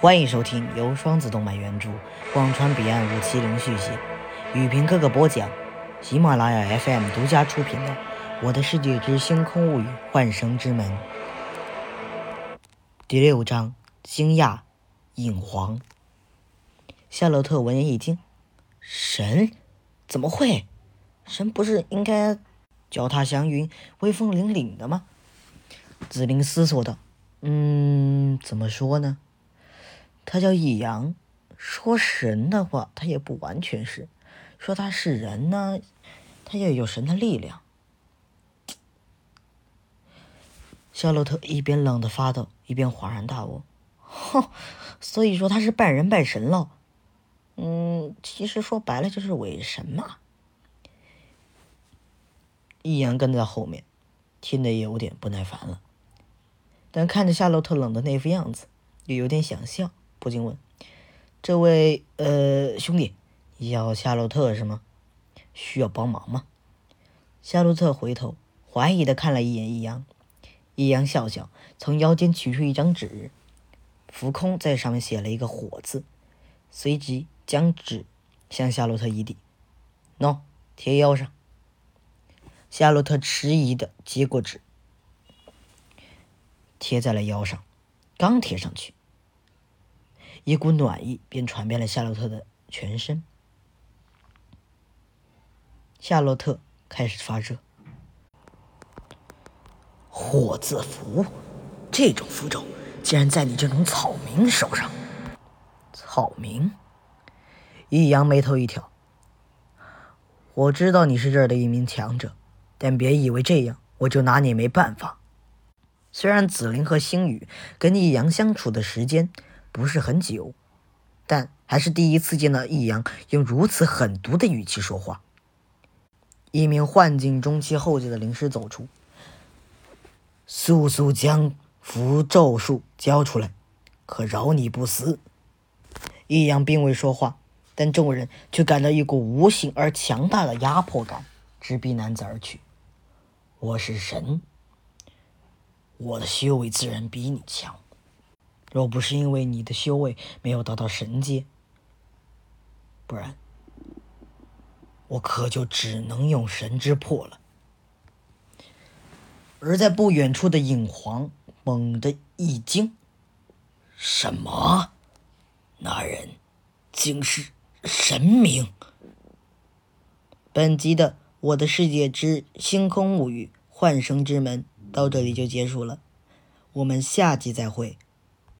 欢迎收听由双子动漫原著、广川彼岸五七零续写、雨平哥哥播讲、喜马拉雅 FM 独家出品的《我的世界之星空物语：幻生之门》第六章：惊讶影皇。夏洛特闻言一惊：“神？怎么会？神不是应该脚踏祥云、威风凛凛的吗？”紫菱思索道：“嗯，怎么说呢？”他叫易阳，说神的话，他也不完全是；说他是人呢，他也有神的力量。夏洛特一边冷得发抖，一边恍然大悟：“哼，所以说他是半人半神喽。嗯，其实说白了就是伪神嘛。”易阳跟在后面，听得也有点不耐烦了，但看着夏洛特冷的那副样子，又有点想笑。不禁问：“这位呃兄弟，要夏洛特是吗？需要帮忙吗？”夏洛特回头怀疑的看了一眼易阳，易阳笑笑，从腰间取出一张纸，浮空在上面写了一个“火”字，随即将纸向夏洛特一递：“喏，贴腰上。”夏洛特迟疑的接过纸，贴在了腰上，刚贴上去。一股暖意便传遍了夏洛特的全身，夏洛特开始发热。火字符，这种符咒竟然在你这种草民手上！草民，易阳眉头一挑。我知道你是这儿的一名强者，但别以为这样我就拿你没办法。虽然紫菱和星宇跟易阳相处的时间。不是很久，但还是第一次见到易阳用如此狠毒的语气说话。一名幻境中期后期的灵师走出，速速将符咒术交出来，可饶你不死。易阳并未说话，但众人却感到一股无形而强大的压迫感直逼男子而去。我是神，我的修为自然比你强。若不是因为你的修为没有达到神阶，不然我可就只能用神之魄了。而在不远处的影皇猛地一惊：“什么？那人竟是神明？”本集的《我的世界之星空物语：幻生之门》到这里就结束了，我们下集再会。